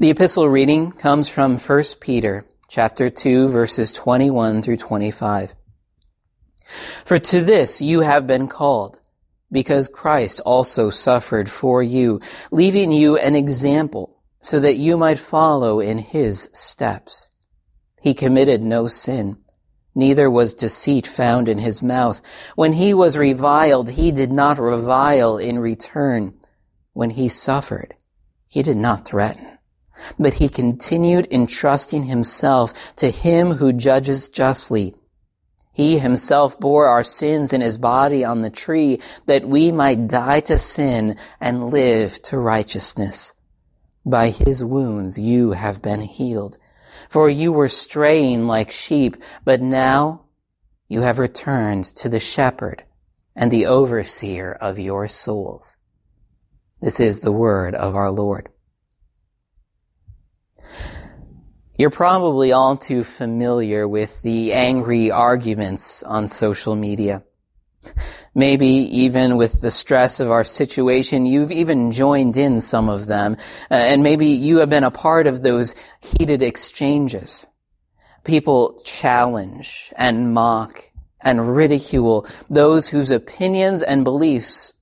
The epistle reading comes from 1 Peter chapter 2 verses 21 through 25. For to this you have been called, because Christ also suffered for you, leaving you an example, so that you might follow in his steps. He committed no sin, neither was deceit found in his mouth. When he was reviled, he did not revile in return. When he suffered, he did not threaten but he continued entrusting himself to him who judges justly. He himself bore our sins in his body on the tree that we might die to sin and live to righteousness. By his wounds you have been healed. For you were straying like sheep, but now you have returned to the shepherd and the overseer of your souls. This is the word of our Lord. You're probably all too familiar with the angry arguments on social media. Maybe even with the stress of our situation, you've even joined in some of them, uh, and maybe you have been a part of those heated exchanges. People challenge and mock and ridicule those whose opinions and beliefs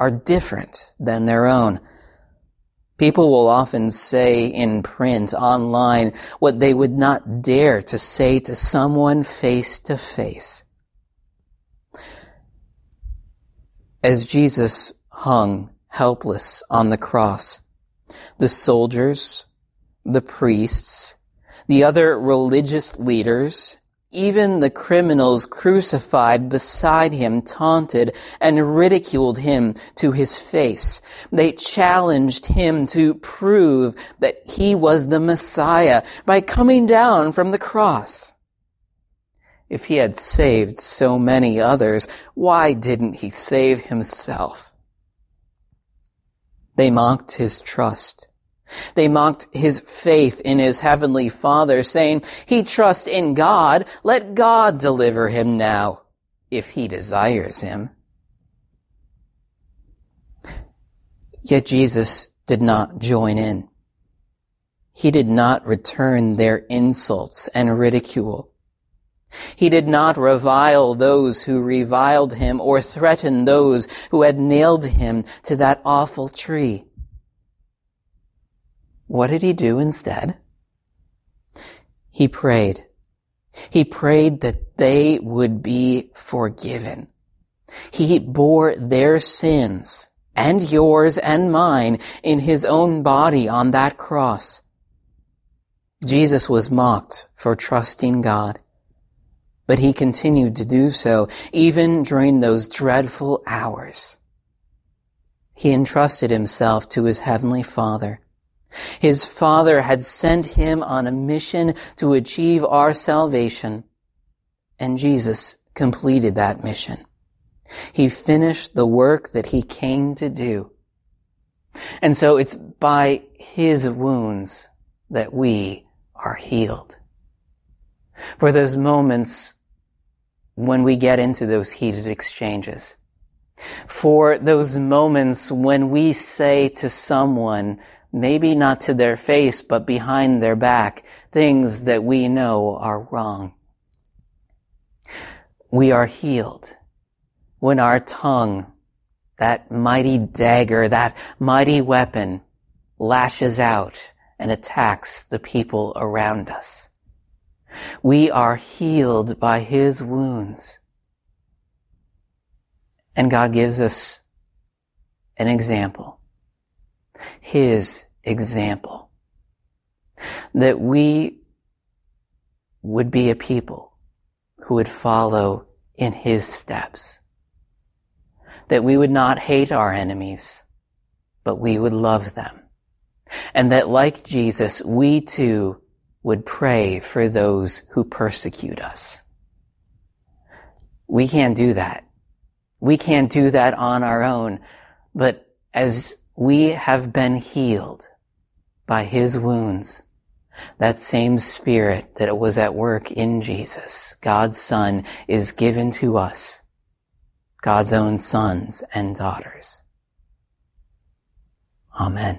are different than their own. People will often say in print, online, what they would not dare to say to someone face to face. As Jesus hung helpless on the cross, the soldiers, the priests, the other religious leaders, even the criminals crucified beside him taunted and ridiculed him to his face. They challenged him to prove that he was the Messiah by coming down from the cross. If he had saved so many others, why didn't he save himself? They mocked his trust. They mocked his faith in his heavenly Father, saying, He trusts in God. Let God deliver him now, if he desires him. Yet Jesus did not join in. He did not return their insults and ridicule. He did not revile those who reviled him or threaten those who had nailed him to that awful tree. What did he do instead? He prayed. He prayed that they would be forgiven. He bore their sins and yours and mine in his own body on that cross. Jesus was mocked for trusting God, but he continued to do so even during those dreadful hours. He entrusted himself to his heavenly Father his Father had sent him on a mission to achieve our salvation, and Jesus completed that mission. He finished the work that he came to do. And so it's by his wounds that we are healed. For those moments when we get into those heated exchanges, for those moments when we say to someone maybe not to their face, but behind their back, things that we know are wrong. We are healed when our tongue, that mighty dagger, that mighty weapon, lashes out and attacks the people around us. We are healed by His wounds. And God gives us an example his example. That we would be a people who would follow in his steps. That we would not hate our enemies, but we would love them. And that like Jesus, we too would pray for those who persecute us. We can't do that. We can't do that on our own. But as we have been healed by his wounds. That same spirit that was at work in Jesus, God's Son, is given to us, God's own sons and daughters. Amen.